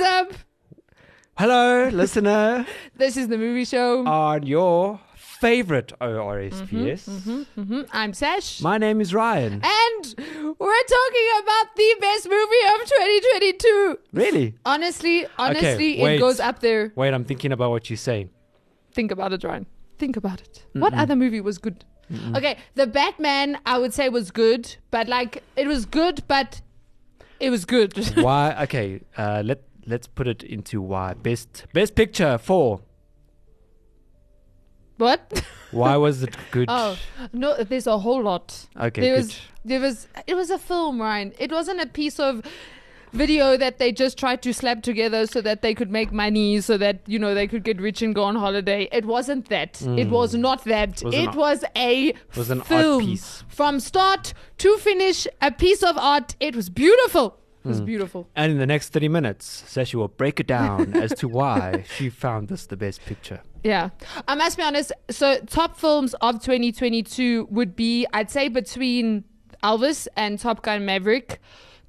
Up? Hello, listener, This is the movie show. on your favorite ORSPS. hmm I'm Sash. My name is Ryan. and we're talking about the best movie of 2022. Really? Honestly, honestly, wait. it goes up there. Wait, I'm thinking about what you're saying. Think about it, Ryan. Think about it. What other movie was good? Okay, The Batman, I would say was good, but like it was good, but it was good. Why? Okay, uh, let let's put it into why. Best best picture for. what? Why was it good? Oh no, there's a whole lot. Okay, there good. was there was it was a film, Ryan. It wasn't a piece of video that they just tried to slap together so that they could make money, so that you know they could get rich and go on holiday. It wasn't that. Hmm. It was not that. Was it was a was an art piece. from start to finish. A piece of art. It was beautiful. It was beautiful. And in the next 30 minutes, Sashi will break it down as to why she found this the best picture. Yeah. I must be honest. So, top films of 2022 would be, I'd say, between Elvis and Top Gun Maverick.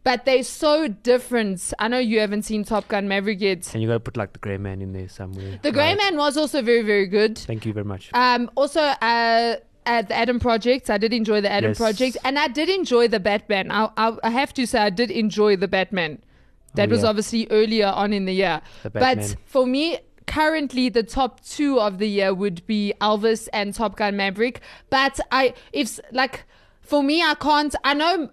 But they're so different. I know you haven't seen Top Gun Maverick yet. And you gotta put like the Grey Man in there somewhere. The Grey right? Man was also very, very good. Thank you very much. Um, also, uh, at the Adam Project, I did enjoy the Adam Yes. Project, and I did enjoy the Batman. I, I, I have to say, I did enjoy the Batman. Oh, that Oh, was yeah. obviously earlier on in the year. The but for me, currently the top two of the year would be Elvis and Top Gun Maverick. But I, if like, for me, I can't. I know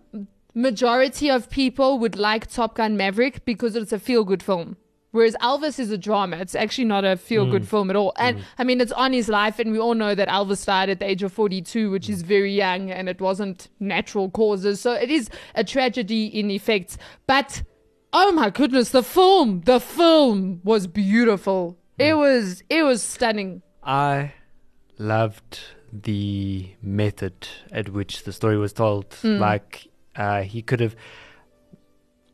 majority of people would like Top Gun Maverick because it's a feel good film. Whereas Elvis is a drama. It's actually not a feel Mm. good film at all. And I mean, it's on his life, and we all know that Elvis died at the age of 42, which is very young, and it wasn't natural causes. So it is a tragedy in effect. But oh my goodness, the film, the film was beautiful. Mm. It was, it was stunning. I loved the method at which the story was told. Mm. Like uh, he could have.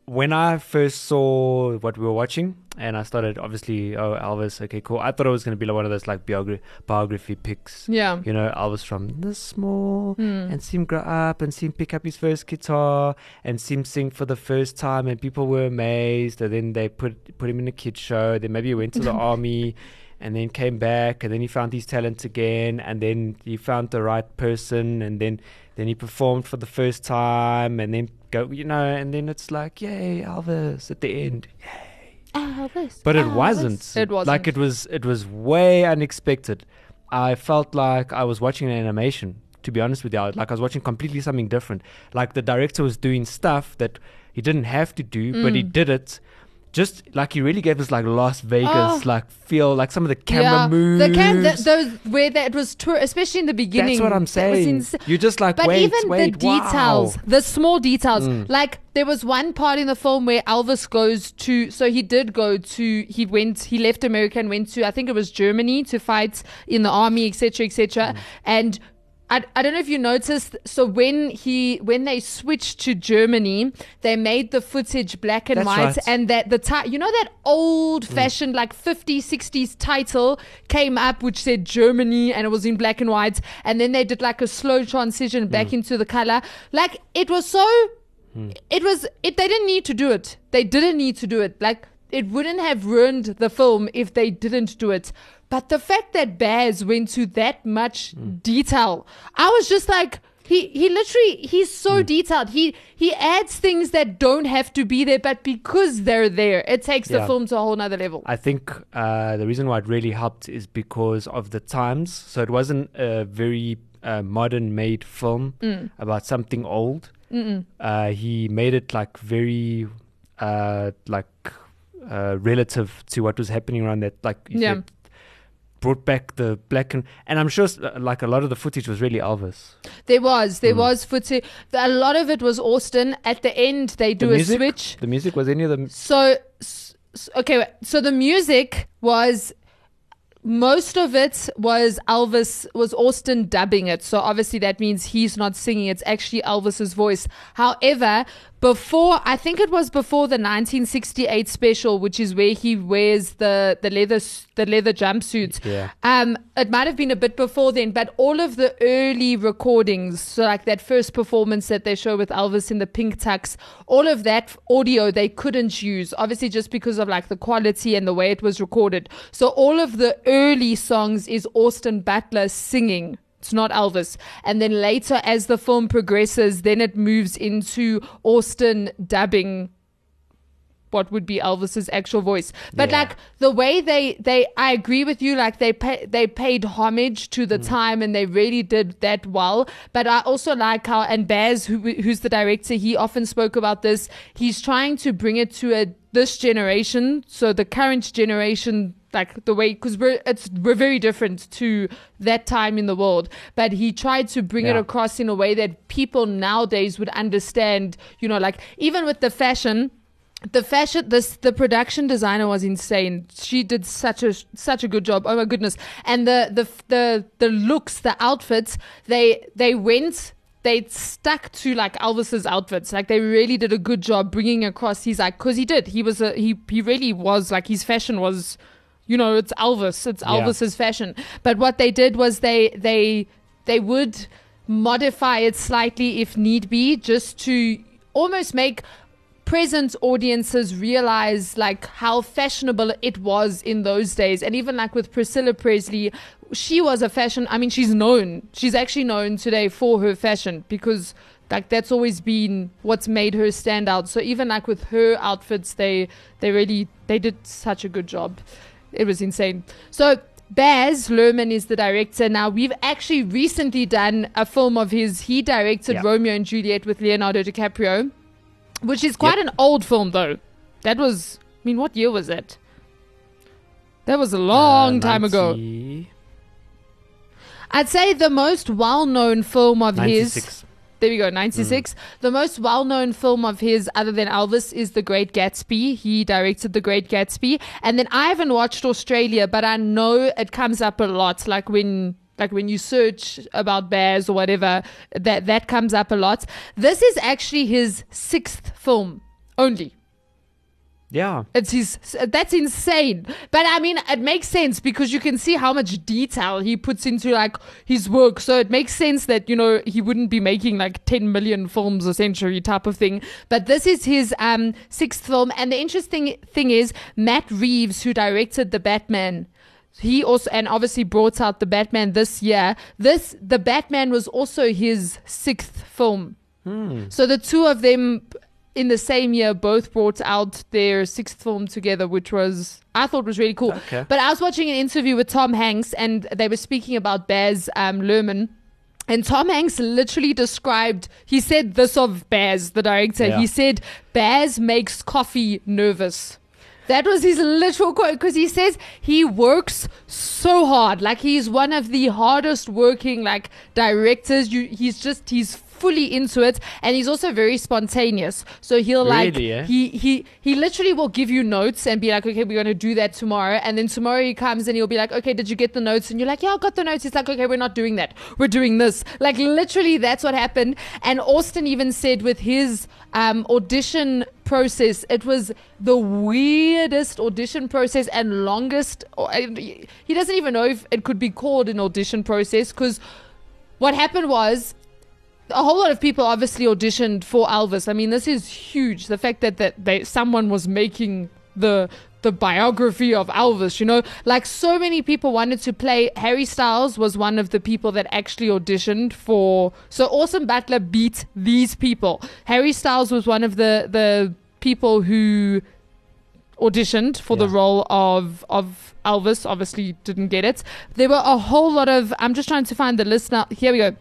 When I first saw what we were watching, and I started obviously, oh Elvis, okay, cool. I thought it was going to be like one of those like biogra- biography pics. Yeah. You know, Elvis from the small, Mm. and see him grow up, and see him pick up his first guitar, and see him sing for the first time, and people were amazed. And then they put put him in a kids show. Then maybe he went to the army, and then came back, and then he found his talent again, and then he found the right person, and then then he performed for the first time, and then go, you know, and then it's like, yay, Elvis at the end. yay Elvis. But it Elvis. wasn't. It wasn't. Like it was it was way unexpected. I felt like I was watching an animation, to be honest with you. Like I was watching completely something different. Like the director was doing stuff that he didn't have to do, but he Mm. did it. Just like he really gave us like Las Vegas, Oh. like feel, like some of the camera yeah, moves. The cam, the, those where that was tour, especially in the beginning. That's what I'm saying. You're just like, But wait, even wait, the details, the small details, Mm. like there was one part in the film where Elvis goes to, so he did go to, he went, he left America and went to, I think it was Germany to fight in the army, etc., etc. Mm. And I, I don't know if you noticed. So when he when they switched to Germany, they made the footage black and That's white, right. and that the ti- you know that old mm. fashioned like 50s 60s title came up which said Germany and it was in black and white, and then they did like a slow transition back mm. into the color. Like it was so. Mm. It was it. They didn't need to do it. They didn't need to do it. Like it wouldn't have ruined the film if they didn't do it. But the fact that Baz went to that much detail, I was just like, he he literally he's so detailed. He he adds things that don't have to be there, but because they're there, it takes the film to a whole nother level. I think uh, the reason why it really helped is because of the times. So it wasn't a very uh, modern made film Mm. about something old. Uh, he made it like very uh, like uh, relative to what was happening around that. Like you Yeah. said, brought back the black and and I'm sure like a lot of the footage was really Elvis. There was, there was footage. A lot of it was Austin. At the end, they do the a switch. The music was any of them. So, s- s- okay, so the music was most of it was Elvis was Austin dubbing it. So obviously that means he's not singing. It's actually Elvis's voice. However, before I think it was before the 1968 special, which is where he wears the the leather the leather jumpsuit. Yeah. Um, it might have been a bit before then, but all of the early recordings, so like that first performance that they show with Elvis in the pink tux, all of that audio they couldn't use, obviously just because of like the quality and the way it was recorded. So all of the early songs is Austin Butler singing. It's not Elvis. And then later, as the film progresses, then it moves into Austin dubbing what would be Elvis's actual voice. But Yeah. like the way they they I agree with you like they pay, they paid homage to the mm. time and they really did that well. But I also like how and Baz who who's the director he often spoke about this. He's trying to bring it to a this generation, so the current generation like the way because we're it's we're very different to that time in the world. But he tried to bring it across in a way that people nowadays would understand you know like even with the fashion the fashion this the production designer was insane. She did such a such a good job. Oh my goodness. And the the the the looks the outfits they they went they stuck to like Elvis's outfits. Like they really did a good job bringing across his like cuz he did. He was a he he really was like his fashion was you know it's Elvis it's Yeah. Elvis's fashion. But what they did was they they they would modify it slightly if need be just to almost make present audiences realize like how fashionable it was in those days. And even like with Priscilla Presley she was a fashion I mean she's known. She's actually known today for her fashion because like that's always been what's made her stand out. So even like with her outfits they they really they did such a good job it was insane so Baz Luhrmann is the director. Now, we've actually recently done a film of his. He directed Yeah. Romeo and Juliet with Leonardo DiCaprio which is quite an old film though. That was, I mean, what year was it? That was a long Uh, time ago. I'd say the most well-known film of his. 96. There we go, 96. Mm. The most well known film of his, other than Elvis, is The Great Gatsby. He directed The Great Gatsby. And then I haven't watched Australia, but I know it comes up a lot. Like when. Like when you search about Baz or whatever, that that comes up a lot. This is actually his sixth film only. Yeah. It's his. That's insane. But I mean, it makes sense because you can see how much detail he puts into like his work. So it makes sense that you know he wouldn't be making like 10 million films a century type of thing. But this is his um sixth film, and the interesting thing is Matt Reeves, who directed the Batman. He also and obviously brought out the Batman this year. This the Batman was also his sixth film. So the two of them in the same year both brought out their sixth film together, which was I thought was really cool. Okay. But I was watching an interview with Tom Hanks, and they were speaking about Baz um, Luhrmann. And Tom Hanks literally described, he said this of Baz, the director. Yeah. He said, Baz makes coffee nervous. That was his literal quote because he says he works so hard. Like he's one of the hardest working like directors. You, he's just he's fully into it, and he's also very spontaneous. So he'll like Really, eh? he he he literally will give you notes and be like, okay, we're gonna do that tomorrow. And then tomorrow he comes and he'll be like, okay, did you get the notes? And you're like, yeah, I got the notes. He's like, okay, we're not doing that. We're doing this. Like literally, that's what happened. And Austin even said with his um, audition process, it was the weirdest audition process and longest. He doesn't even know if it could be called an audition process because what happened was a whole lot of people obviously auditioned for Elvis. I mean, this is huge. The fact that that they someone was making the the biography of Elvis, you know, like so many people wanted to play. Harry Styles was one of the people that actually auditioned for. So Austin Butler beat these people. Harry Styles was one of the the people who auditioned for the role of of Elvis. Obviously, didn't get it. There were a whole lot of. I'm just trying to find the list now. Here we go.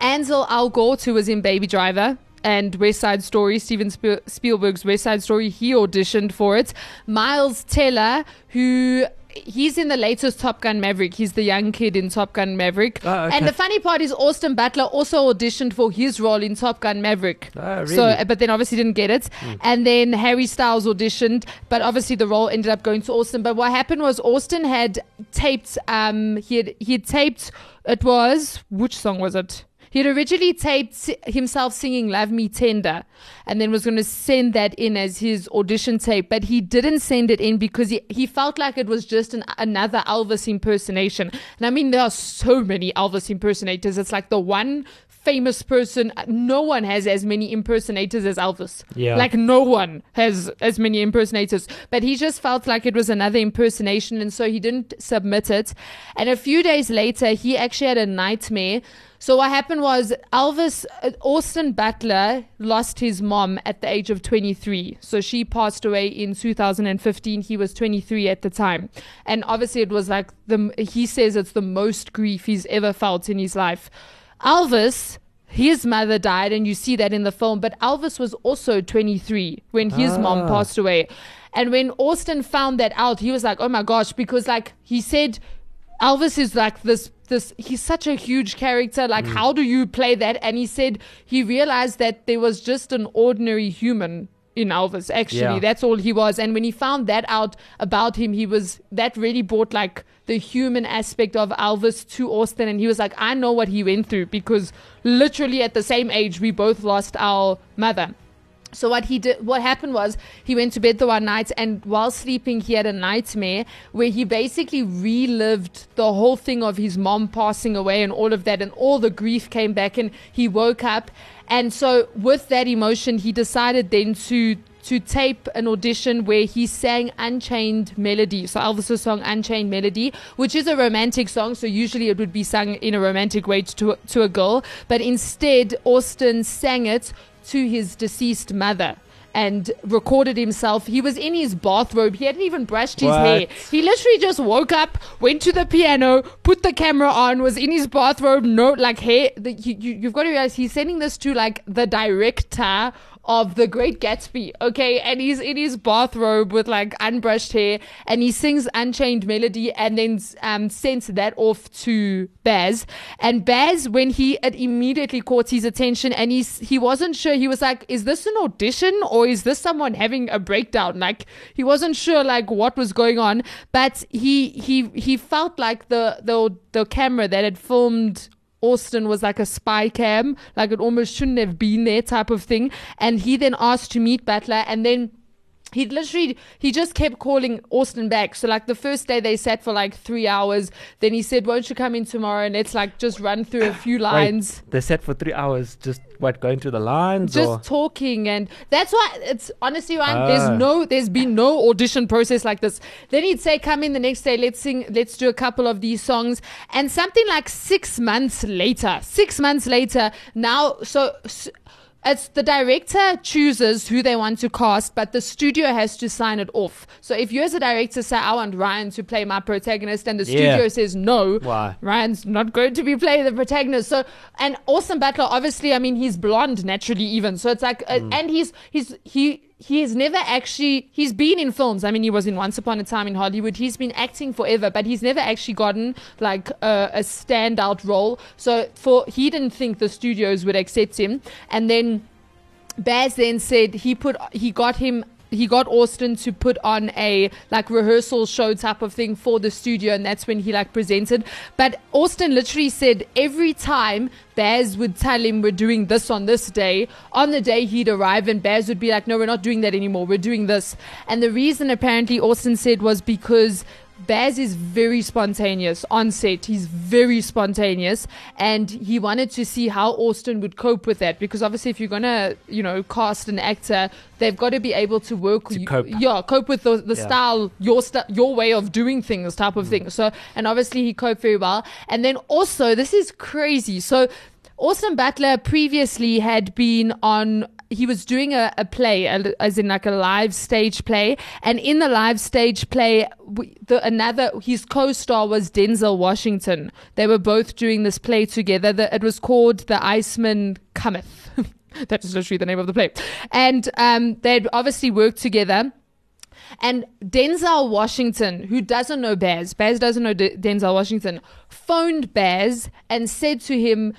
Ansel Elgort, who was in Baby Driver and West Side Story, Steven Spielberg's West Side Story, he auditioned for it. Miles Teller, who he's in the latest Top Gun Maverick. He's the young kid in Top Gun Maverick. Oh, okay. And the funny part is Austin Butler also auditioned for his role in Top Gun Maverick. Oh, really? uh, but then obviously didn't get it. And then Harry Styles auditioned, but obviously the role ended up going to Austin. But what happened was Austin had taped. Um, he had he had taped. It was which song was it? He had originally taped himself singing "Love Me Tender," and then was going to send that in as his audition tape. But he didn't send it in because he, he felt like it was just an, another Elvis impersonation. And I mean, there are so many Elvis impersonators. It's like the one famous person. No one has as many impersonators as Elvis. Yeah. Like no one has as many impersonators. But he just felt like it was another impersonation, and so he didn't submit it. And a few days later, he actually had a nightmare. So what happened was Elvis uh, Austin Butler lost his mom at the age of 23. So she passed away in 2015. He was 23 at the time, and obviously it was like the he says it's the most grief he's ever felt in his life. Elvis, his mother died, and you see that in the film. But Elvis was also 23 when his mom Ah. passed away. And when Austin found that out, he was like, "Oh my gosh!" Because like he said, Elvis is like this. This he's such a huge character. Like, how do you play that? And he said he realized that there was just an ordinary human in Elvis. Actually, Yeah. that's all he was. And when he found that out about him, he was that really brought like the human aspect of Elvis to Austin. And he was like, I know what he went through because literally at the same age, we both lost our mother. So what he did, what happened was he went to bed the one night, and while sleeping, he had a nightmare where he basically relived the whole thing of his mom passing away and all of that, and all the grief came back, and he woke up, and so with that emotion, he decided then to to tape an audition where he sang Unchained Melody. So Elvis' song Unchained Melody, which is a romantic song. So usually it would be sung in a romantic way to, to a girl. But instead, Austin sang it to his deceased mother. And recorded himself. He was in his bathrobe. He hadn't even brushed his What? hair. He literally just woke up, went to the piano, put the camera on, was in his bathrobe, no like hair. The, you, you, you've got to realize he's sending this to like the director of The Great Gatsby, okay? And he's in his bathrobe with like unbrushed hair, and he sings Unchained Melody, and then um, sends that off to Baz. And Baz, when he it immediately caught his attention, and he's he wasn't sure. He was like, "Is this an audition or is this someone having a breakdown?" Like he wasn't sure like what was going on, but he he he felt like the the the camera that had filmed Austin was like a spy cam, like it almost shouldn't have been there type of thing. And he then asked to meet Butler and then he literally he just kept calling Austin back. So like the first day they sat for like three hours. Then he said, Won't you come in tomorrow and let's like just run through a few lines. Wait, they sat for three hours, just what going through the lines, Just or talking and that's why it's honestly Ryan, Ah. there's no there's been no audition process like this. Then he'd say, Come in the next day, let's sing let's do a couple of these songs. And something like six months later, six months later, now so s- it's the director chooses who they want to cast, but the studio has to sign it off. So if you as a director say, I want Ryan to play my protagonist, and the Yeah. studio says no, Why? Ryan's not going to be playing the protagonist. So, and Austin Butler, obviously, I mean, he's blonde naturally, even. So it's like, uh, and he's he's he he's never actually he's been in films. I mean, he was in Once Upon a Time in Hollywood. He's been acting forever, but he's never actually gotten like a, a standout role. So for he didn't think the studios would accept him, and then. Baz then said he put he got him he got Austin to put on a like rehearsal show type of thing for the studio and that's when he like presented. But Austin literally said every time Baz would tell him we're doing this on this day on the day he'd arrive and Baz would be like no we're not doing that anymore. We're doing this and the reason apparently Austin said was because Baz is very spontaneous on set. He's very spontaneous, and he wanted to see how Austin would cope with that because obviously, if you're gonna, you know, cast an actor, they've got to be able to work, To cope. yeah, cope with the, the Yeah. style, your st- your way of doing things, type of mm. thing. So, and obviously, he coped very well. And then also, this is crazy. So, Austin Butler previously had been on. He was doing a, a play, a- as in like a live stage play, and in the live stage play, we- the another his co-star was Denzel Washington. They were both doing this play together. The, it was called The Iceman Cometh. that is literally the name of the play, and um, they'd obviously worked together. And Denzel Washington, who doesn't know Baz, Baz doesn't know D- Denzel Washington, phoned Baz and said to him,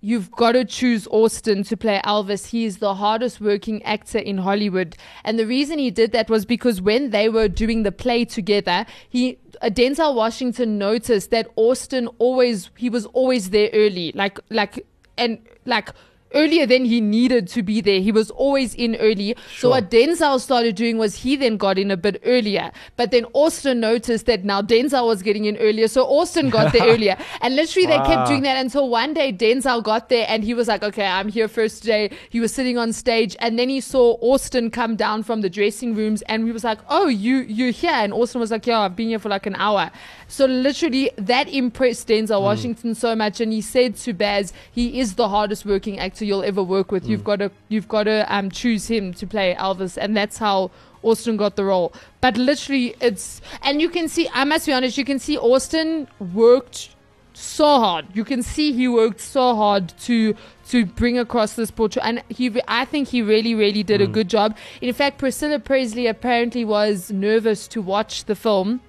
You've got to choose Austin to play Elvis. He is the hardest working actor in Hollywood. And the reason he did that was because when they were doing the play together, he uh, Denzel Washington noticed that Austin always he was always there early. Like like and like earlier than he needed to be there. He was always in early. So what Denzel started doing was he then got in a bit earlier. But then Austin noticed that now Denzel was getting in earlier. So Austin got there earlier. And literally they kept doing that until one day Denzel got there and he was like, okay, I'm here first today. He was sitting on stage and then he saw Austin come down from the dressing rooms and he was like, oh, you, you're here. And Austin was like, yeah, I've been here for like an hour. So literally that impressed Denzel hmm. Washington so much. And he said to Baz, he is the hardest working actor you'll ever work with. You've got to, you've got to um, choose him to play Elvis. And that's how Austin got the role. But literally it's, and you can see, I must be honest, you can see Austin worked so hard. You can see he worked so hard to to bring across this portrait, and he. I think he really, really did a good job. In fact, Priscilla Presley apparently was nervous to watch the film.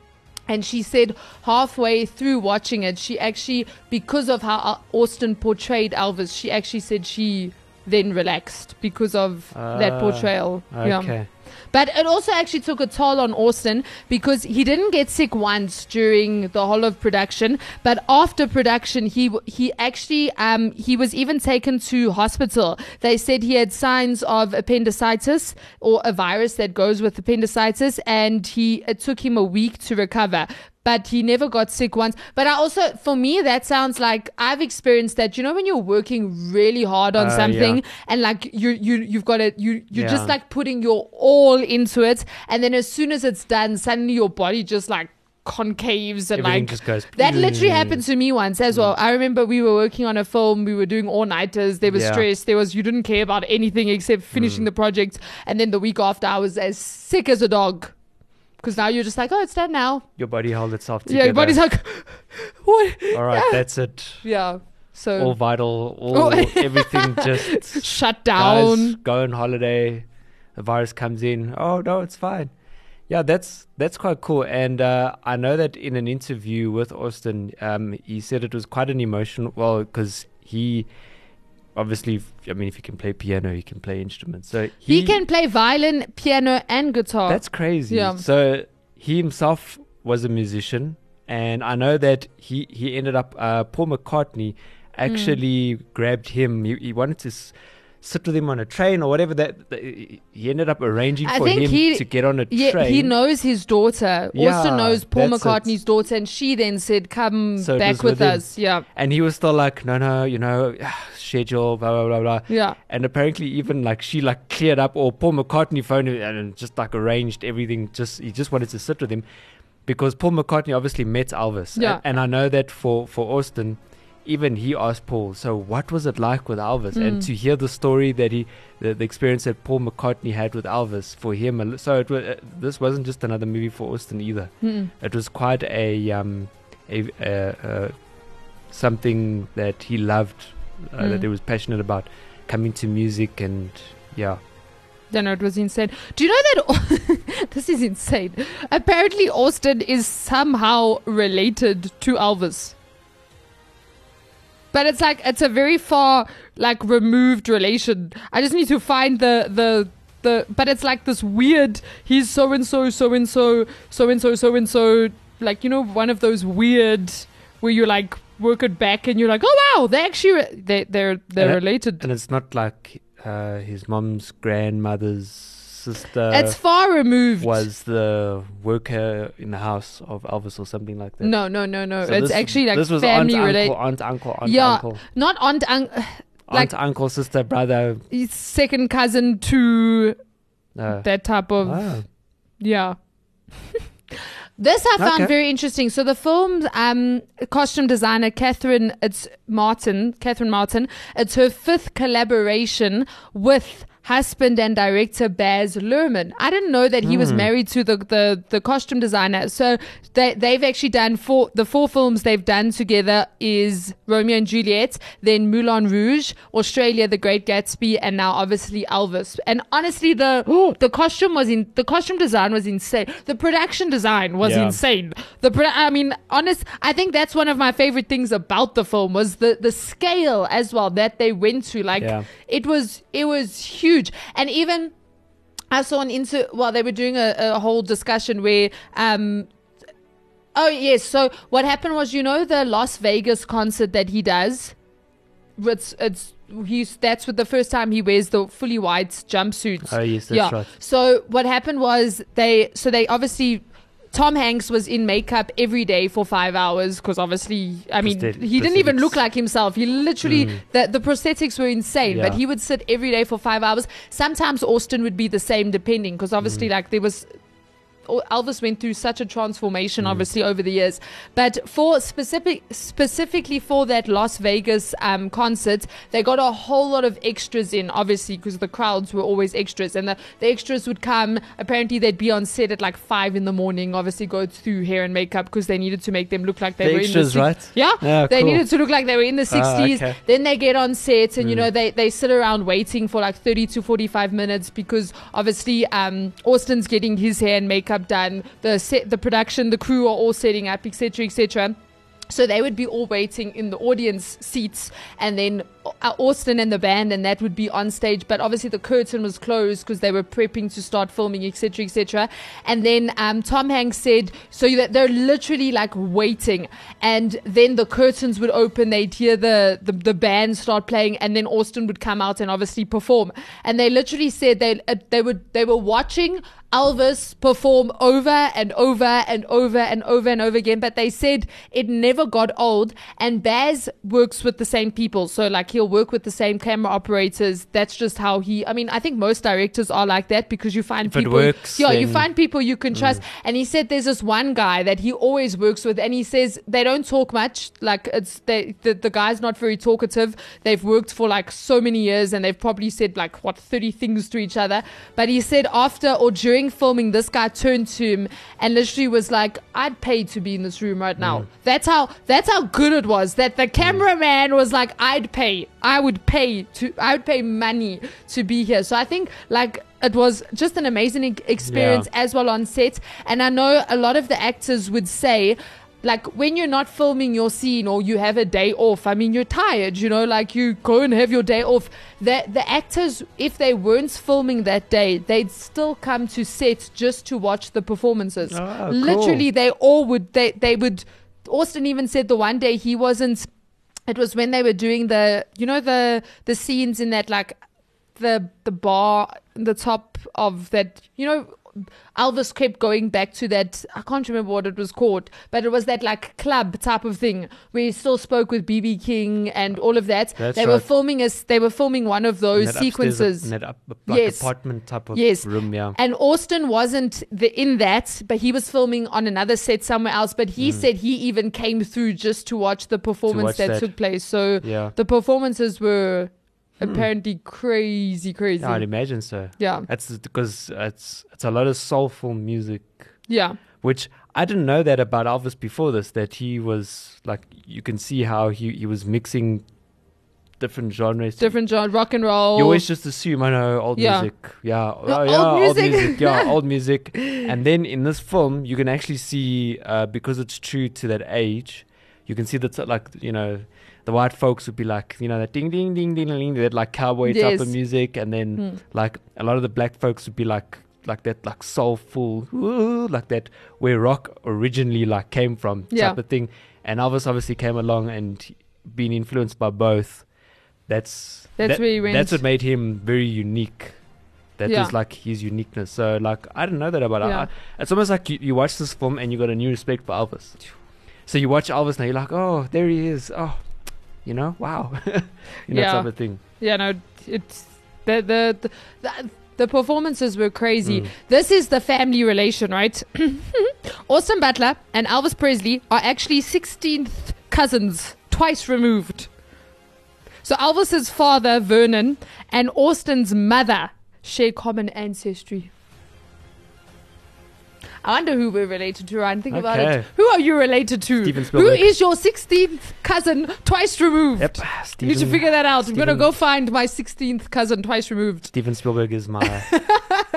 And she said halfway through watching it, she actually, because of how Austin portrayed Elvis, she actually said she then relaxed because of that Ah, portrayal. Yeah. But it also actually took a toll on Austin because he didn't get sick once during the whole of production, but after production, he he actually um he was even taken to hospital. They said he had signs of appendicitis or a virus that goes with appendicitis, and he it took him a week to recover. But he never got sick once. But I also, for me, that sounds like I've experienced that. You know, when you're working really hard on Uh, yeah. something, and like you you you've got it, you you're Yeah. just like putting your all into it, and then as soon as it's done, suddenly your body just like concaves and Everything like goes, that literally "Mm." happened to me once as well. I remember we were working on a film, we were doing all nighters, there was Yeah. stress, there was you didn't care about anything except finishing the project, and then the week after I was as sick as a dog. Because now you're just like, oh, it's dead now. Your body held itself together. Yeah, your body's like, what? All right, Yeah. that's it. Yeah. So All vital, all Oh. everything just shut guys down. go on holiday. The virus comes in. Oh no, it's fine. Yeah, that's that's quite cool. And uh, I know that in an interview with Austin, um, he said it was quite an emotional. Well, because he obviously, I mean, if he can play piano, he can play instruments. So He, can play violin, piano, and guitar. That's crazy. Yeah. So he himself was a musician, and I know that he he ended up. Uh, Paul McCartney actually Hmm. grabbed him. He, he wanted to. S- Sit with him on a train or whatever that, that he ended up arranging I for him he- to get on a Yeah, train. he knows his daughter. Yeah, also knows Paul that's it. McCartney's daughter, and she then said, "Come So back with with us." Yeah, and he was still like, no, no, you know, schedule, blah blah blah blah. yeah. And apparently, even like she like cleared up, or Paul McCartney phoned him and just like arranged everything. Just he just wanted to sit with him because Paul McCartney obviously met Elvis. Yeah. And, and I know that for for Austin, even he asked Paul, so what was it like with Elvis? Mm. And to hear the story that he, the, the experience that Paul McCartney had with Elvis for him, so it was, uh, this wasn't just another movie for Austin either. Mm-mm. It was quite a um a uh, uh, something that he loved, uh, Mm. that he was passionate about, coming to music and yeah. Don't know, it was insane. Do you know that this is insane? Apparently, Austin is somehow related to Elvis. But it's like it's a very far, like removed relation. I just need to find the the the. But it's like this weird. He's so and so, so and so, so and so, so and so. Like you know, one of those weird where you like work it back and you're like, oh wow, they actually re- they they're they're And it- related. And it's not like uh, his mom's grandmother's sister it's far removed. was the worker in the house of Elvis or something like that. No, no, no, no. So it's this- actually like this was family aunt, related. uncle, aunt, uncle, aunt, Yeah, uncle, not aunt, un- like aunt, uncle, sister, brother. second cousin to Uh, that type of ah. yeah. This I found Okay. very interesting. So the film's um, costume designer Catherine, it's Martin, Catherine Martin. It's her fifth collaboration with husband and director Baz Luhrmann. I didn't know that he was hmm. married to the, the, the costume designer. So they, they've actually done four, the four films they've done together is Romeo and Juliet, then Moulin Rouge, Australia, The Great Gatsby, and now obviously Elvis. And honestly, the the costume was in the costume design was insane. The production design was Yeah. insane. The pro- I mean, honest, I think that's one of my favorite things about the film was the the scale as well that they went to. Like Yeah. it was it was huge, and even. I saw an into well, they were doing a, a whole discussion where um Oh yes. So what happened was, you know, the Las Vegas concert that he does. It's it's he's that's with the first time he wears the fully white jumpsuits. Oh, yes, that's yeah. right. So what happened was they so they obviously. Tom Hanks was in makeup every day for five hours because obviously, I mean, Prosthet- he didn't even look like himself. He literally, the, the prosthetics were insane, but Mm. He would sit every day for five hours. Sometimes Austin would be the same, depending, because obviously, Mm. like, there was Elvis went through such a transformation, Mm. obviously, over the years. But for specific, specifically for that Las Vegas um, concert, they got a whole lot of extras in, obviously, because the crowds were always extras, and the, the extras would come. Apparently, they'd be on set at like five in the morning. Obviously, go through hair and makeup because they needed to make them look like they The were extras, in the right? Yeah, Yeah, they cool. needed to look like they were in the Ah, 60s. okay. Then they get on set and, you Mm. know, they, they sit around waiting for like 30 to 45 minutes because obviously um, Austin's getting his hair and makeup done. The set, the production, the crew are all setting up, etc., etc. So they would be all waiting in the audience seats, and then uh, Austin and the band, and that would be on stage. But obviously the curtain was closed because they were prepping to start filming, etc., etc. And then um, Tom Hanks said, so that they're literally like waiting, and then the curtains would open, they'd hear the the, the band start playing, and then Austin would come out and obviously perform. And they literally said they uh, they would they were watching Elvis perform over and over and over and over and over again, but they said it never got old. And Baz works with the same people, so like he'll work with the same camera operators. That's just how he. I mean, I think most directors are like that because you find If it people. works, yeah, you find people you can mm. trust. And he said there's this one guy that he always works with, and he says they don't talk much. Like it's they the, the guy's not very talkative. They've worked for like so many years, and they've probably said like what thirty things to each other. But he said after or during filming, this guy turned to him and literally was like, "I'd pay to be in this room right now." Mm. That's how that's how good it was. That the cameraman was like, "I'd pay. I would pay to. I would pay money to be here." So I think like it was just an amazing experience Yeah. as well on set. And I know a lot of the actors would say, like, when you're not filming your scene or you have a day off, I mean, you're tired, you know, like you go and have your day off. The, the actors, if they weren't filming that day, they'd still come to set just to watch the performances. Ah, cool. Literally, they all would, they, they would. Austin even said the one day he wasn't it was when they were doing the you know the the scenes in that like the the bar the top of that you know Elvis kept going back to that I can't remember what it was called but it was that like club type of thing where he still spoke with BB King and all of that That's they were filming us they were filming one of those sequences up, like Yes. apartment type of Yes. room, yeah. and Austin wasn't the, in that, but he was filming on another set somewhere else. But he said he even came through just to watch the performance Mm. watch that, that. took place. So Yeah. The performances were apparently crazy, crazy. I'd imagine so. Yeah. That's because it's it's a lot of soulful music, yeah. which I didn't know that about Elvis before this. That he was like, you can see how he he was mixing different genres. Different genre, rock and roll. You always just assume I know old Yeah. music. Yeah, oh, old yeah, old music. music. Yeah, old music. And then in this film, you can actually see uh, because it's true to that age. You can see that like you know, the white folks would be like you know that ding ding ding ding ding that like cowboy type of music, and then Hmm. like a lot of the black folks would be like like that like soulful "Ooh," like that where rock originally like came from Yeah. type of thing. And Elvis obviously came along and being influenced by both. That's That's that- where he went. That's what made him very unique. That Yeah. was like his uniqueness. So like I didn't know that about. Yeah. I, it's almost like you, you watch this film and you got a new respect for Elvis. So you watch Elvis now, you're like, oh, there he is. Oh, you know, wow, you know, Yeah. type of thing. Yeah, no, it's the the the, the, the performances were crazy. Mm. This is the family relation, right? Austin Butler and Elvis Presley are actually 16th cousins, twice removed. So Elvis's father, Vernon, and Austin's mother, share common ancestry. I wonder who we're related to, Ryan. Think about it. Who are you related to? Steven Who is your 16th cousin twice removed? Yep. You need to figure that out. I'm going to go find my 16th cousin twice removed. Steven Spielberg is my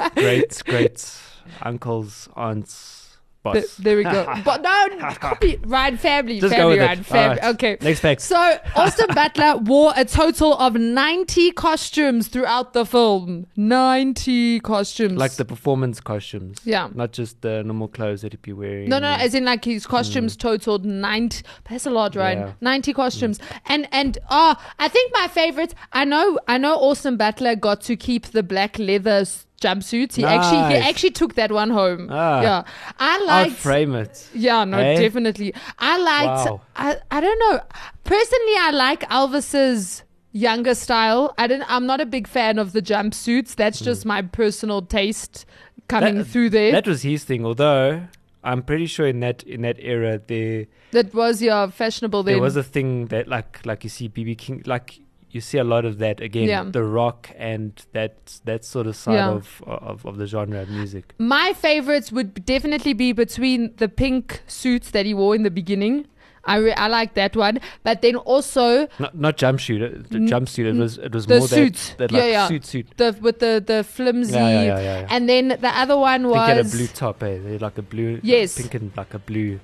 great great uncle's aunt's. Th- there we go. but no, copy. Ryan family. Just go family, with it. Ryan family. Alright. Okay. Next fact. So Austin Butler wore a total of 90 costumes throughout the film. 90 costumes. like the performance costumes. Yeah. Not just the normal clothes that he'd be wearing. No, no, as in like his costumes totaled 90. That's a lot, right? Mm. Yeah. Mm. 90 costumes. And, and, oh, I think my favorite, I know, I know Austin Butler got to keep the black leather s- jumpsuits. He actually, he actually took that one home. Ah. Yeah. I I'd frame it. Yeah, no, Eh? definitely. I liked. Wow. I I don't know. Personally, I like Elvis's younger style. I didn't. I'm not a big fan of the jumpsuits. That's just my personal taste coming Hmm. That- through there. That, That was his thing. Although I'm pretty sure in that in that era there that was yeah fashionable then. there was a thing that like like you see BB King like you see a lot of that again. Yeah. The rock and that that sort of side Yeah. of, of of the genre of music. my favorites would definitely be between the pink suits that he wore in the beginning. I re- I like that one, but then also Not not jumpsuit. uh, The jumpsuit. It was it was the more suits. that, that Yeah, like yeah. suit suit. the with the the flimsy, Yeah, yeah, yeah, yeah, yeah. and then the other one think he had a blue top, eh? They had like a blue, Yes. pink and like a blue.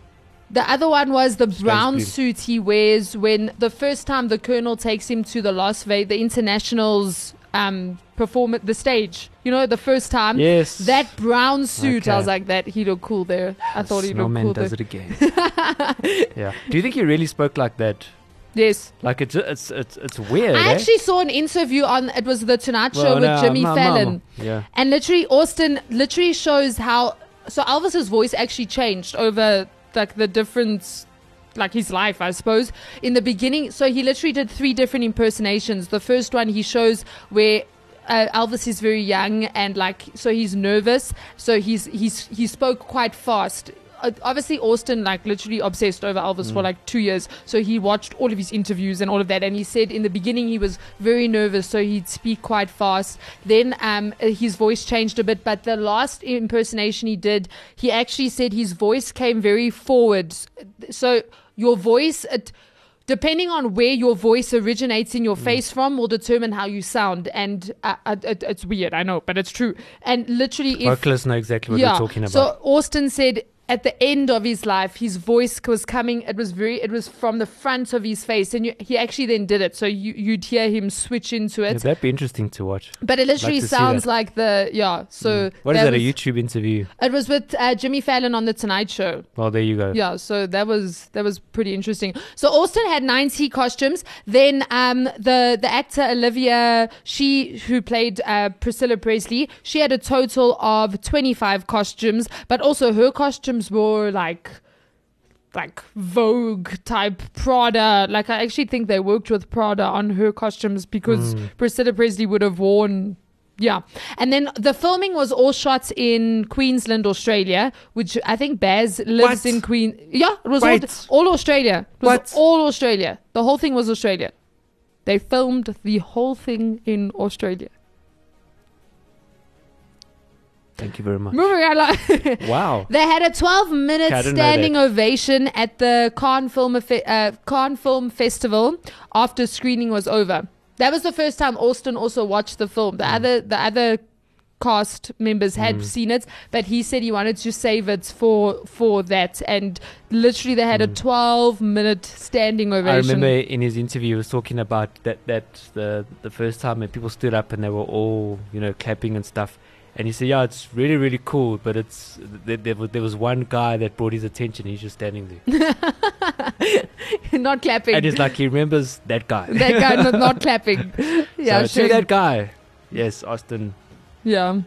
The other one was the brown suit he wears when the first time the colonel takes him to the Las Vegas, the internationals um perform at the stage. You know, the first time. Yes. That brown suit, I was like, that he looked cool there. I thought he looked Snowman cool does there. it again. yeah. Do you think he really spoke like that? Yes. Like it's it's it's it's weird. I eh? actually saw an interview on it was the Tonight Show Well, with no, Jimmy ma- Fallon. Yeah. And literally, Austin literally shows how. So Elvis's voice actually changed over like the different, like his life, I suppose. In the beginning, so he literally did three different impersonations. The first one he shows where. Uh, Elvis is very young and like so he's nervous so he's he's he spoke quite fast obviously Austin like literally obsessed over Elvis for like two years. So he watched all of his interviews and all of that and he said in the beginning he was very nervous so he'd speak quite fast. Then um uh, his voice changed a bit but the last impersonation he did he actually said his voice came very forward. So your voice it, depending on where your voice originates in your Mm. face from will determine how you sound and uh, uh, it, it's weird i know but it's true. And literally if Vocalists know exactly what you're talking about. so Austin said at the end of his life, his voice was coming. It was very. It was from the front of his face, and you, he actually then did it. So you you'd hear him switch into it. yeah, that'd be interesting to watch. but it literally like sounds like the yeah. So Mm. What is that? was, a YouTube interview? It was with uh, Jimmy Fallon on the Tonight Show. Well, there you go. Yeah, so that was that was pretty interesting. So Austin had 90 costumes. Then um, the the actor Olivia, she who played uh, Priscilla Presley, she had a total of 25 costumes, but also her were like like Vogue type Prada. Like I actually think they worked with Prada on her costumes because hmm. Priscilla Presley would have worn yeah. And then the filming was all shot in Queensland, Australia, which I think Baz lives What? in Queen. Yeah, it was all, all Australia. It was What? all Australia. The whole thing was Australia. They filmed the whole thing in Australia. Thank you very much. Moving along. Wow. They had a 12 minute Okay, I didn't know standing ovation at the Cannes Film, uh, Cannes Film Festival after screening was over. That was the first time Austin also watched the film. The Mm. other the other cast members had seen it, but he said he wanted to save it for for that. And literally, they had a 12 minute standing ovation. Mm. I remember in his interview he was talking about that that the the first time when people stood up and they were all you know clapping and stuff. And he said, "Yeah, it's really, really cool, but it's there, there, was, there was one guy that brought his attention. He's just standing there, not clapping. and he's like, he remembers that guy. that guy not, not clapping. Yeah, so, sure. that guy, yes, Austin. Yeah.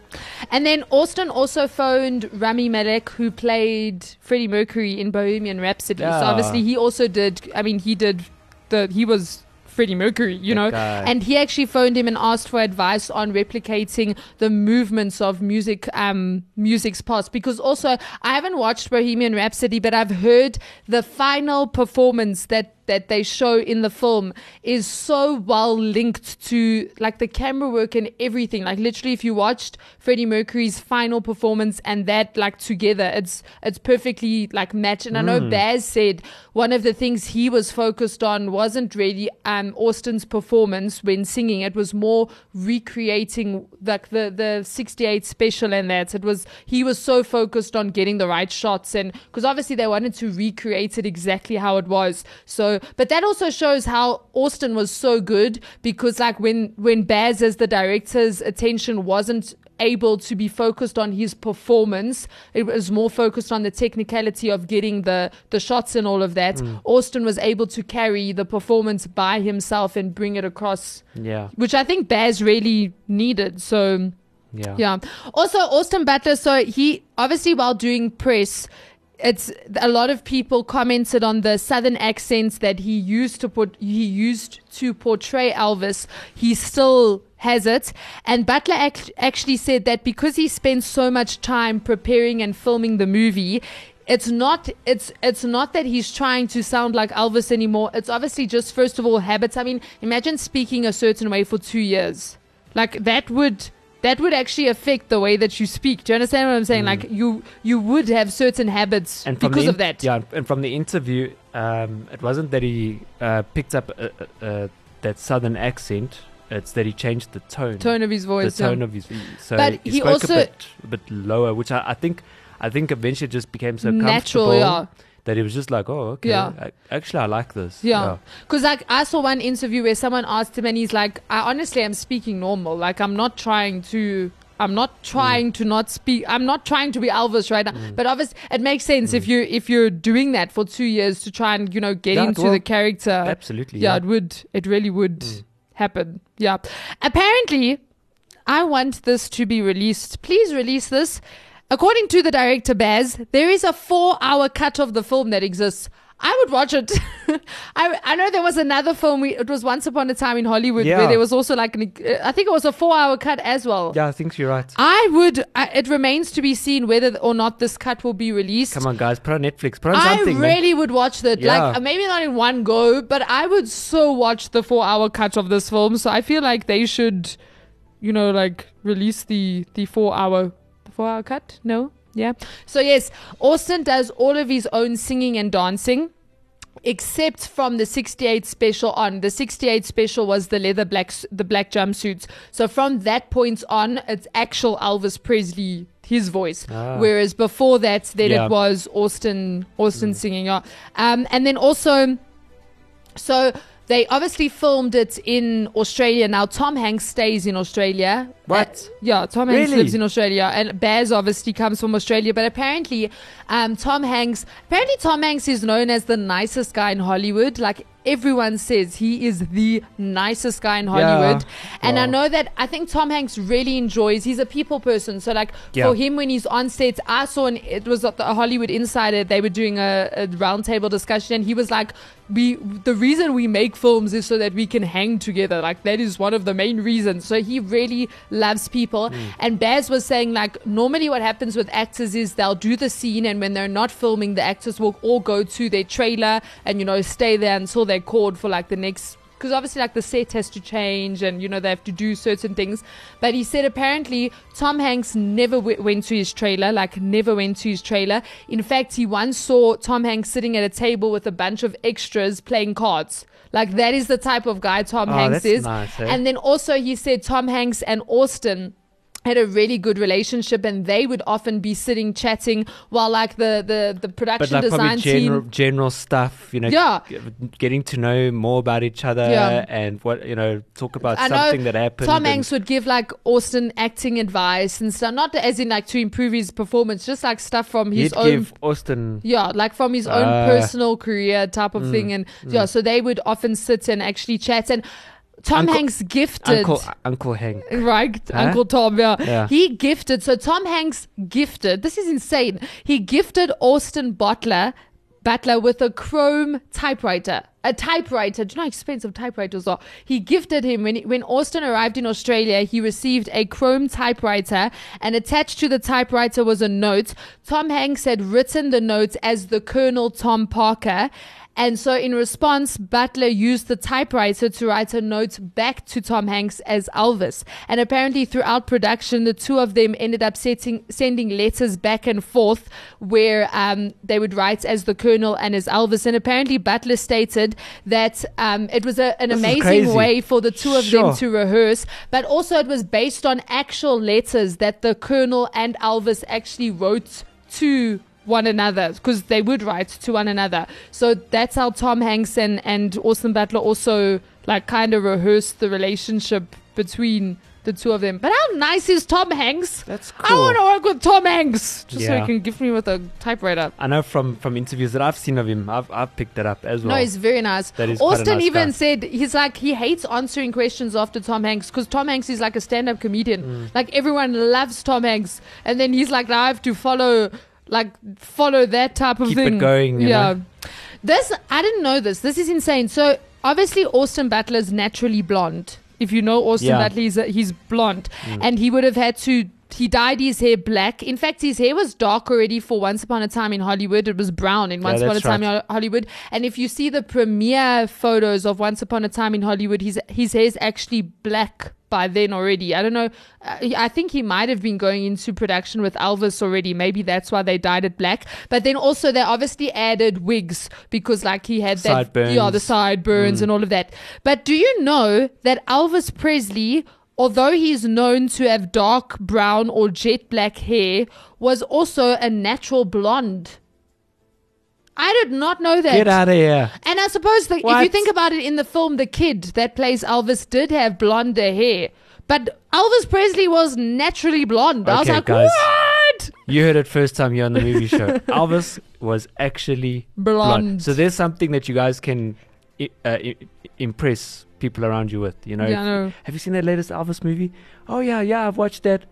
And then Austin also phoned Rami Malek, who played Freddie Mercury in Bohemian Rhapsody. So obviously he also did, I mean, he did the, he was Freddie Mercury, you That know. guy. And he actually phoned him and asked for advice on replicating the movements of music, um, music's past. Because also, I haven't watched Bohemian Rhapsody, but I've heard the final performance that that they show in the film is so well linked to like the camera work and everything. Like literally, if you watched Freddie Mercury's final performance and that like together, it's it's perfectly like matched. And I know Baz said one of the things he was focused on wasn't really um Austin's performance when singing. It was more recreating like the the 68 special and that. It was he was so focused on getting the right shots and because obviously they wanted to recreate it exactly how it was. So, but that also shows how Austin was so good because like when when Baz as the director's attention wasn't able to be focused on his performance. It was more focused on the technicality of getting the the shots and all of that. Hmm. Austin was able to carry the performance by himself and bring it across, Yeah. which I think Baz really needed. So Yeah. yeah. Also, Austin Butler. So he obviously while doing press. It's a lot of people commented on the southern accents that he used to put he used to portray Elvis. He still has it, and Butler act- actually said that because he spent so much time preparing and filming the movie, it's not it's it's not that he's trying to sound like Elvis anymore. It's obviously just first of all habits. I mean, imagine speaking a certain way for two years, like that would that would actually affect the way that you speak. Do you understand what I'm saying? Like you you would have certain habits Mm. Because the of that. Yeah, and from the interview, um, it wasn't that he uh, picked up uh, uh, uh, that southern accent. It's that he changed the tone. Tone of his the voice. yeah. tone of his. Voice. So But he, he spoke also- a bit, a bit lower, which I, I think, I think eventually just became so Natural, comfortable yeah. That he was just like, oh, okay. Yeah. I, actually, I like this. Yeah. Because like I saw one interview where someone asked him and he's like, I honestly am speaking normal. Like I'm not trying to I'm not trying mm. to not speak I'm not trying to be Elvis right now. Mm. But obviously it makes sense if mm. you if you're doing that for two years to try and, you know, get Yeah, into well, the character. Absolutely. yeah, Yeah. it would it really would happen. Yeah. Apparently, I want this to be released. Please release this. According to the director Baz, there is a four hour cut of the film that exists. I would watch it. I, I know there was another film. We, it was Once Upon a Time in Hollywood where there was also like an, uh, I think it was a four hour cut as well. Yeah, I think you're right. I would. I, it remains to be seen whether or not this cut will be released. Come on, guys, put on Netflix, put on I something. man. really would watch that. Yeah. Like uh, maybe not in one go, but I would so watch the four hour cut of this film. So I feel like they should, you know, like release the the four hour four hour cut. No, yeah. So yes, Austin does all of his own singing and dancing. Except from the 68 special on. The 68 special was the leather black, the black jumpsuits. So from that point on, it's actual Elvis Presley, his voice. Ah. Whereas before that, then Yeah. it was Austin, Austin singing. Yeah. Um, and then also, so they obviously filmed it in Australia. Now Tom Hanks stays in Australia. What? Uh, yeah, Tom Hanks Really? lives in Australia, and Baz obviously comes from Australia. But apparently, um, Tom Hanks. Apparently, Tom Hanks is known as the nicest guy in Hollywood. Like everyone says, he is the nicest guy in Hollywood. Yeah. And I know that I think Tom Hanks really enjoys. He's a people person, so like Yeah. for him when he's on set, I saw an, it was at the Hollywood Insider. They were doing a, a roundtable discussion, and he was like, "We the reason we make films is so that we can hang together. Like that is one of the main reasons." So he really loves people. Hmm. And Baz was saying like normally what happens with actors is they'll do the scene, and when they're not filming, the actors will all go to their trailer and you know stay there until they're called for like the next because obviously like the set has to change and you know they have to do certain things. But he said apparently tom hanks never w- went to his trailer like never went to his trailer. In fact he once saw tom hanks sitting at a table with a bunch of extras playing cards. Like that is the type of guy tom Oh, hanks is. nice, eh? and then also he said tom hanks and austin had a really good relationship and they would often be sitting chatting while like the the, the production like design general, team general stuff, you know, Yeah. g- getting to know more about each other Yeah. and what you know, talk about I something that happened. Tom Hanks would give like Austin acting advice and stuff, not as in like to improve his performance, just like stuff from his He'd own. give Austin. yeah, like from his own Ah. personal career type of Mm, thing, and yeah, so they would often sit and actually chat. And Tom Uncle- Hanks gifted, Uncle Uncle Hank. right? Huh? Uncle Tom, yeah. Yeah. He gifted. So Tom Hanks gifted. This is insane. He gifted Austin Butler, Butler with a Chrome typewriter. a typewriter. Do you know how expensive typewriters are? He gifted him when when Austin arrived in Australia. He received a chrome typewriter, and attached to the typewriter was a note. Tom Hanks had written the note as the Colonel Tom Parker. And so, in response, Butler used the typewriter to write a note back to Tom Hanks as Elvis. And apparently, throughout production, the two of them ended up setting, sending letters back and forth where um, they would write as the Colonel and as Elvis. And apparently, Butler stated that um, it was a, an This amazing way for the two of Sure. them to rehearse, but also it was based on actual letters that the Colonel and Elvis actually wrote to one another because they would write to one another. So that's how Tom Hanks and, and Austin Butler also like kind of rehearsed the relationship between the two of them. But how nice is Tom Hanks? That's cool. I want to work with Tom Hanks just so Yeah. he can give me with a typewriter. I know from from interviews that I've seen of him, I've I've picked that up as well. No, he's very nice. That is Austin nice even guy. said he's like he hates answering questions after Tom Hanks because Tom Hanks is like a stand-up comedian. Mm. Like everyone loves Tom Hanks, and then he's like, "Now I have to follow, like follow that type of Keep it thing." going, you yeah. know? This I didn't know this. This is insane. So obviously Austin Butler is naturally blonde. If you know Austin Yeah. Butler, he's, he's blonde, Mm. and he would have had to. He dyed his hair black. In fact, his hair was dark already for Once Upon a Time in Hollywood. It was brown in Once Upon a Time right. in Hollywood. And if you see the premiere photos of Once Upon a Time in Hollywood, his his hair is actually black by then already. I don't know. Uh, I think he might have been going into production with Elvis already. Maybe that's why they dyed it black. But then also they obviously added wigs because like he had that Sideburns. yeah the sideburns Mm. and all of that. But do you know that Elvis Presley? Although he is known to have dark brown or jet black hair, was also a natural blonde. I did not know that. Get out of here. And I suppose that if you think about it in the film, the kid that plays Elvis did have blonder hair. But Elvis Presley was naturally blonde. I was Okay, like, guys. what? You heard it first time here on the movie show. Elvis was actually Blonde. So there's something that you guys can uh, impress people around you with. You know, Yeah, know. have you seen that latest Elvis movie? Oh yeah, yeah, I've watched that.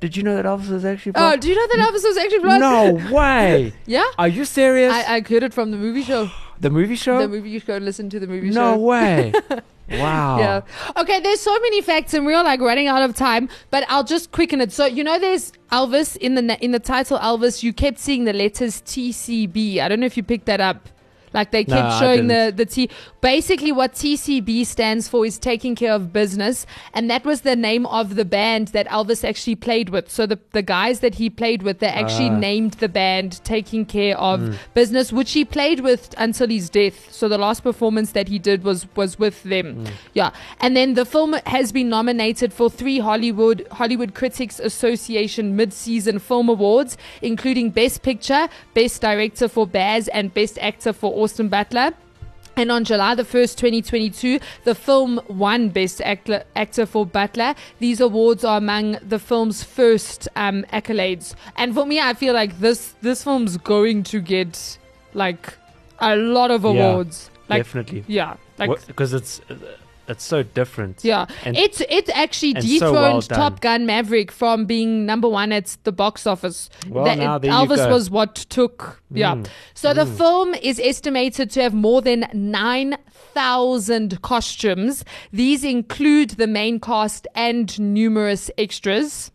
Did you know that Elvis was actually Oh, do you know that Elvis was actually blonde? no way. Yeah? Are you serious? I, I heard it from the movie show. the movie show? The movie, go listen to the movie no show. way. wow. Yeah. Okay, there's so many facts and we're like running out of time, but I'll just quicken it. So, you know there's Elvis in the in the title Elvis, you kept seeing the letters TCB. I don't know if you picked that up. Like they kept No, showing the the T. Basically, what TCB stands for is taking care of business, and that was the name of the band that Elvis actually played with. So the the guys that he played with, they actually Ah. named the band Taking Care of Mm. Business, which he played with until his death. So the last performance that he did was was with them. Mm. Yeah, and then the film has been nominated for three Hollywood Hollywood Critics Association mid-season film awards, including Best Picture, Best Director for Baz, and Best Actor for Austin Butler. And on July the 1st, 2022, the film won Best Actor, actor for Butler. These awards are among the film's first um, accolades. And for me, I feel like this this film's going to get like a lot of Yeah, awards. like, Definitely. Yeah. Like Because it's it's so different. yeah, And- it it actually and so dethroned well. Top Gun Maverick from being number one at the box office. Well, That- now there you Elvis was what took. Yeah, Mm, so the film is estimated to have more than nine thousand costumes. These include the main cast and numerous extras,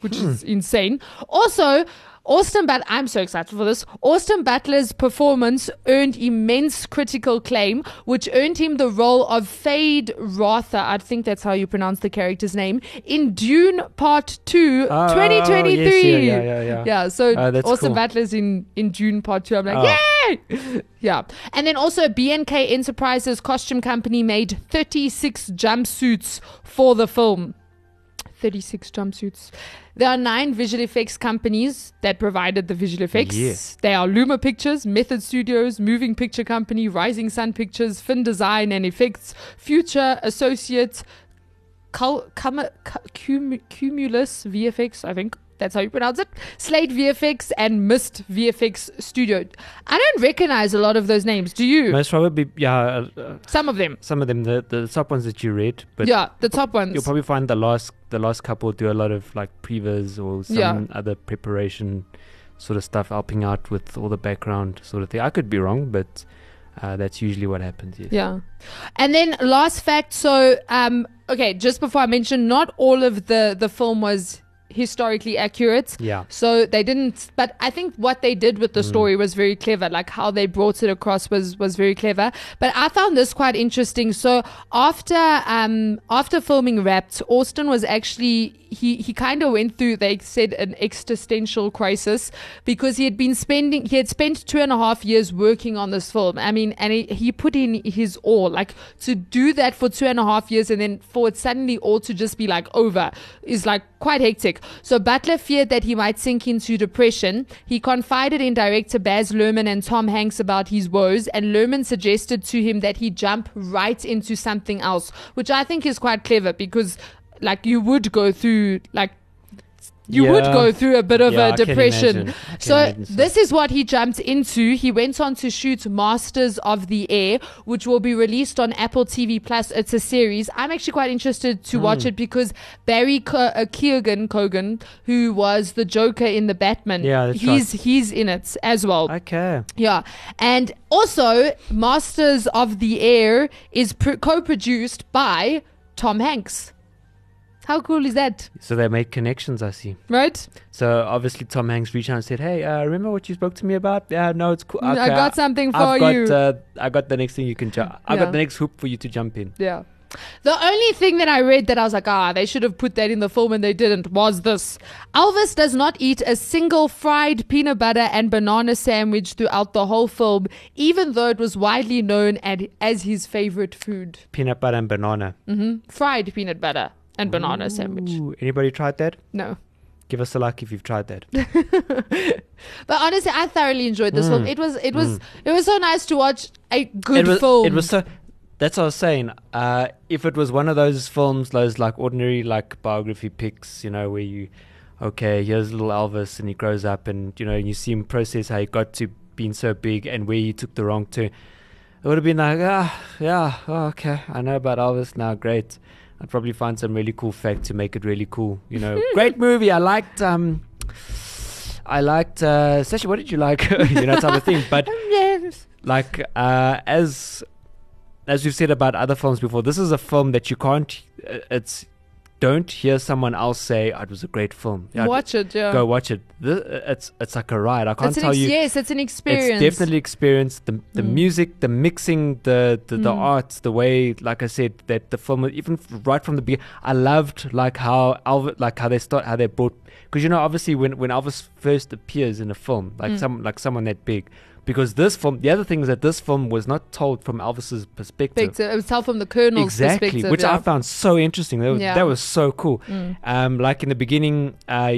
which Hmm. is insane. Also. Austin But I'm so excited for this. Austin Butler's performance earned immense critical acclaim, which earned him the role of Feyd-Rautha. I think that's how you pronounce the character's name in Dune Part Two, Oh, 2023. Oh, yes, yeah, yeah, yeah, yeah. Yeah, so Oh, Austin cool. Butler's in in Dune Part Two. I'm like, Oh. yay! Yeah, and then also BNK Enterprises costume company made 36 jumpsuits for the film. 36 jumpsuits. There are nine visual effects companies that provided the visual effects. Yes. They are Luma Pictures, Method Studios, Moving Picture Company, Rising Sun Pictures, Fin Design and Effects, Future Associates, Cul- Cum- Cum- Cumulus VFX, I think. That's how you pronounce it. Slate VFX and Mist VFX Studio. I don't recognize a lot of those names. Do you? Most probably, yeah. Uh, uh, Some of them. some of them, the the top ones that you read, but yeah, the top ones. you'll probably find the last the last couple do a lot of like previs or some Yeah. other preparation sort of stuff, helping out with all the background sort of thing. I could be wrong, but uh, that's usually what happens. Yes. Yeah. And then last fact. So, um, okay, just before I mention, not all of the the film was historically accurate. Yeah. So they didn't, but I think what they did with the story was very clever. Like how they brought it across was was very clever. But I found this quite interesting. So after um after filming Wrapped, Austin was actually he he kind of went through they said an existential crisis because he had been spending he had spent two and a half years working on this film. I mean, and he, he put in his all. Like to do that for two and a half years and then for it suddenly all to just be like over is like quite hectic. So Butler feared that he might sink into depression. He confided in director Baz Luhrmann and Tom Hanks about his woes, and Luhrmann suggested to him that he jump right into something else, which I think is quite clever because, like, you would go through like. You would go through a bit of Yeah, a depression. imagine. I can So so. this is what he jumped into. He went on to shoot Masters of the Air, which will be released on Apple TV Plus. It's a series. I'm actually quite interested to watch Hmm. it because Barry Co- uh, Keoghan, Kogan, who was the Joker in the Batman, Yeah, he's he's in it as well. Okay. Yeah, and also Masters of the Air is pr- co-produced by Tom Hanks. How cool is that, So they made connections. I see. right? So obviously Tom Hanks reached out and said, "Hey, uh, remember what you spoke to me about? Yeah, no, it's cool. I got something for I've got, you." Uh, I got the next thing you can jump. I Yeah. got the next hoop for you to jump in. Yeah. The only thing that I read that I was like, ah, they should have put that in the film and they didn't was this. Elvis does not eat a single fried peanut butter and banana sandwich throughout the whole film, even though it was widely known as his favorite food. Peanut butter and banana. Mhm. Fried peanut butter and banana sandwich. Anybody tried that? No. Give us a like if you've tried that. But honestly, I thoroughly enjoyed this film. It was it was it was so nice to watch a good it was, film. It was so. That's what I was saying. Uh, if it was one of those films, those like ordinary like biography pics, you know, where you, okay, here's little Elvis and he grows up, and you know, and you see him process how he got to being so big and where he took the wrong turn. It would have been like, ah, yeah, oh, okay, I know about Elvis now. Great. I'd probably find some really cool fact to make it really cool. You know, great movie. I liked. um I liked. uh Sashi, what did you like? you know, type of thing. But Yes. like uh, as as we've said about other films before, this is a film that you can't. uh, It's don't hear someone else say oh, it was a great film. Yeah, Watch it, yeah. Go watch it. It's it's like a ride. I can't tell ex- you. yes, it's an experience. It's definitely experience. The the Mm. music, the mixing, the the, the Mm. art, the way, like I said, that the film, even right from the beginning, I loved like how Elvis, like how they start, how they brought, because you know, obviously when when Elvis first appears in a film, like Mm. some like someone that big, because this film, the other thing is that this film was not told from Elvis's perspective. It was told from the Colonel's Exactly, perspective. which yeah. I found so interesting. That was, Yeah. that was so cool. Mm. Um, like in the beginning, uh,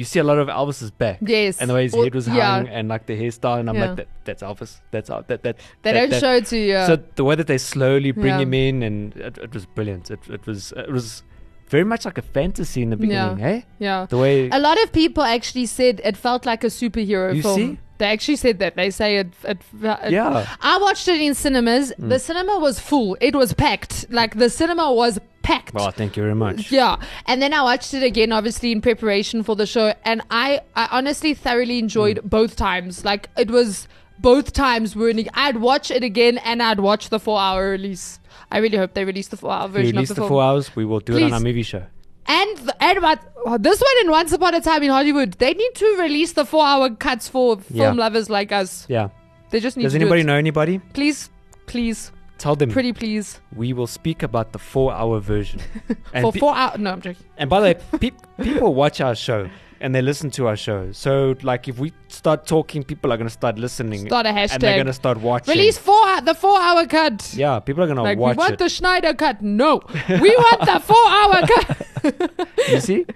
you see a lot of Elvis's back. Yes. And the way his head was yeah. hung and like the hairstyle, and I'm Yeah. like, that, that's Elvis. That's Al- that that. They that- don't that- show it to you. yeah. So the way that they slowly bring Yeah. him in, and it, it was brilliant. It, it was it was very much like a fantasy in the Yeah. beginning, hey? yeah. The way A lot of people actually said it felt like a superhero You film. see? They actually said that. They say it. it, it Yeah. Mm. I watched it in cinemas. The cinema was full. It was packed. Like the cinema was packed. well, thank you very much. Yeah, and then I watched it again, obviously in preparation for the show, and I, I honestly thoroughly enjoyed Mm. both times. Like it was both times were. I'd watch it again, and I'd watch the four-hour release. I really hope they release the four-hour version release of the the, four hours. We will do it on our movie show. And and what oh, this one in Once Upon a Time in Hollywood, they need to release the four-hour cuts for film Yeah. lovers like us. Yeah. They just need Does to anybody do it. know anybody? Please, please, Tell them. pretty please We will speak about the four-hour version. and for pe- four hours. No, I'm joking. And by the way, pe- people watch our show and they listen to our show. So, like, if we start talking, people are going to start listening. Start a And they're hashtag. going to start watching. Release four the four-hour cut. Yeah, people are going to Like watch we want it. the Snyder cut. No, we want the four-hour cut. you see?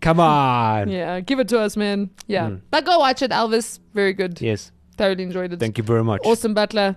Come on. yeah, give it to us, man. Yeah, Mm. but go watch it, Elvis. Very good. Yes. Thoroughly enjoyed it. Thank you very much. Awesome Butler.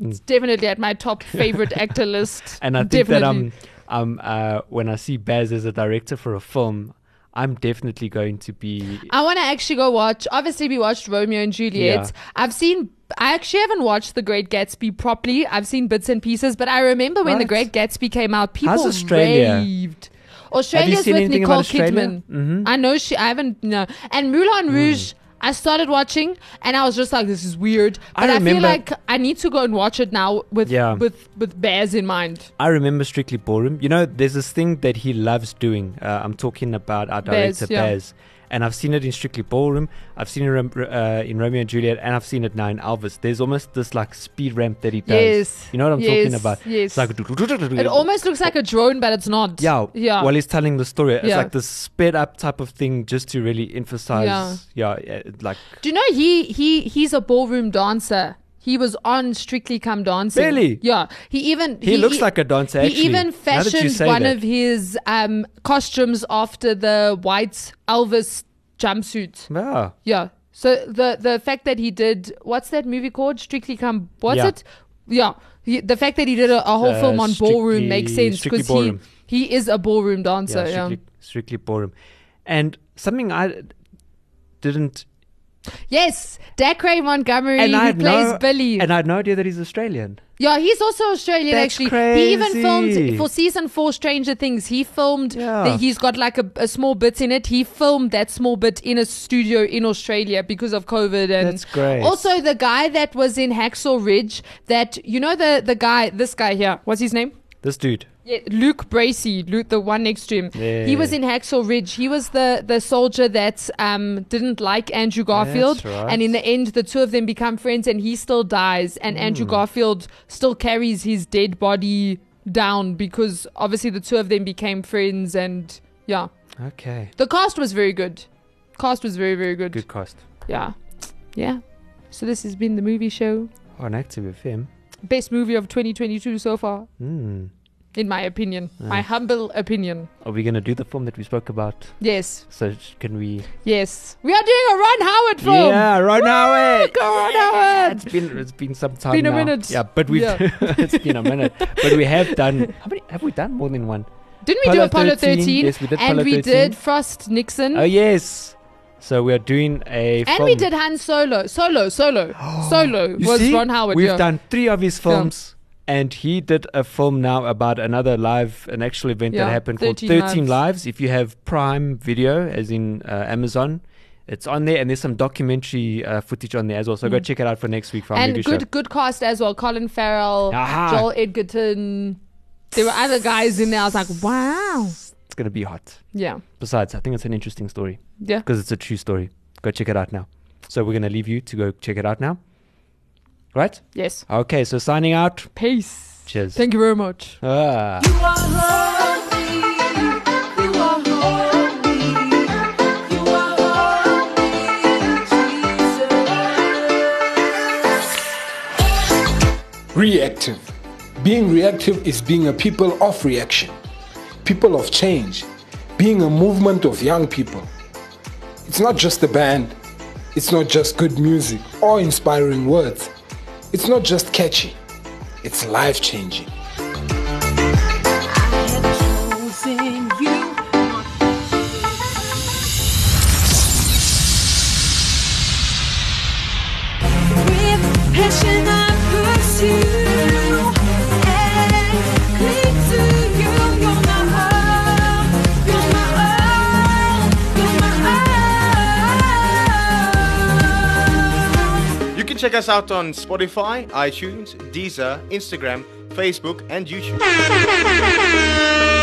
Mm. It's definitely at my top favorite actor list. And I think that definitely. um, um, uh, when I see Baz as a director for a film, I'm definitely going to be. I want to actually go watch. Obviously, we watched Romeo and Juliet. Yeah. I've seen. I actually haven't watched The Great Gatsby properly. I've seen bits and pieces, but I remember when The Great Gatsby came out, people Australia? raved. Australia's with Nicole? Kidman. Mhm. I know she. I haven't. No. And Moulin Rouge. I started watching and I was just like, "This is weird." I But I, feel like I need to go and watch it now with Yeah. with with Baz in mind. I remember Strictly Ballroom. You know, there's this thing that he loves doing. Uh, I'm talking about our Baz, director, yeah. Baz. And I've seen it in Strictly Ballroom. I've seen it in, uh, in Romeo and Juliet, and I've seen it now in Elvis. There's almost this like speed ramp that he does. Yes. You know what I'm talking about? yes. It's like It almost looks like a drone, but it's not. yeah, yeah. While he's telling the story, it's Yeah. like this sped up type of thing, just to really emphasize. Yeah, yeah, like Do you know he he he's a ballroom dancer. He was on Strictly Come Dancing. Really? Yeah. He even he, looks like a dancer. Actually, he even now that you fashioned one that. of his um, costumes after the white Elvis jumpsuit. Yeah. Yeah. So the the fact that he did what's that movie called? Strictly Come. What's Yeah. it? Yeah. He, the fact that he did a, a whole Uh, film on ballroom makes sense because he he is a ballroom dancer. yeah, Yeah. strictly, strictly ballroom. And something I didn't, Yes, Dacre Montgomery and I who plays no, Billy. and I had no idea that he's Australian. Yeah, he's also Australian That's actually. He even filmed for season four Stranger Things. He filmed Yeah. that he's got like a, a small bit in it. He filmed that small bit in a studio in Australia because of COVID and That's great. Also the guy that was in Hacksaw Ridge that you know the the guy this guy here. What's his name? This dude. Yeah, Luke Bracey, Luke, the one next to him. He was in Hacksaw Ridge. He was the, the soldier that um, didn't like Andrew Garfield. Right. And in the end, the two of them become friends and he still dies. And Hmm. Andrew Garfield still carries his dead body down because obviously the two of them became friends. And yeah, Okay. the cast was very good. Cast was very, very good. Good cast. Yeah. Yeah. So this has been the movie show. On Active FM. Best movie of 2022 so far, Hmm. in my opinion. My humble opinion. Are we going to do the film that we spoke about? Yes. So can we? Yes, we are doing a Ron Howard film. Yeah, right now. eh? Go Ron Howard. It's been it's been some time. Been a now. minute. Yeah, but we've Yeah. it's been a minute. But we have done. How many have we done? More than one. Didn't we do Apollo Apollo 13? 13? Yes, we did and Apollo we 13. did Frost Nixon. Oh yes. So we are doing a. and we did Han Solo. Solo, Solo. Solo You was see, Ron Howard. We've yeah. done three of his films, and he did a film now about another live, an actual event Yeah, that happened called 13 13 Lives. Lives. If you have Prime Video, as in uh, Amazon, it's on there, and there's some documentary uh, footage on there as well. So go check it out for next week for Mm. and good show. good cast as well. Colin Farrell, Aha. Joel Edgerton. There were other guys in there. I was like, wow. It's gonna be hot. Yeah. Besides, I think it's an interesting story Yeah. because it's a true story. Go check it out now. So we're gonna leave you to go check it out now. Right? Yes. Okay. So signing out. Peace. Cheers. Thank you very much. Ah. Reactive. Being reactive is being a people of reaction, people of change, being a movement of young people. It's not just a band, it's not just good music or inspiring words, it's not just catchy, it's life changing. Check us out on Spotify, iTunes, Deezer, Instagram, Facebook, and YouTube.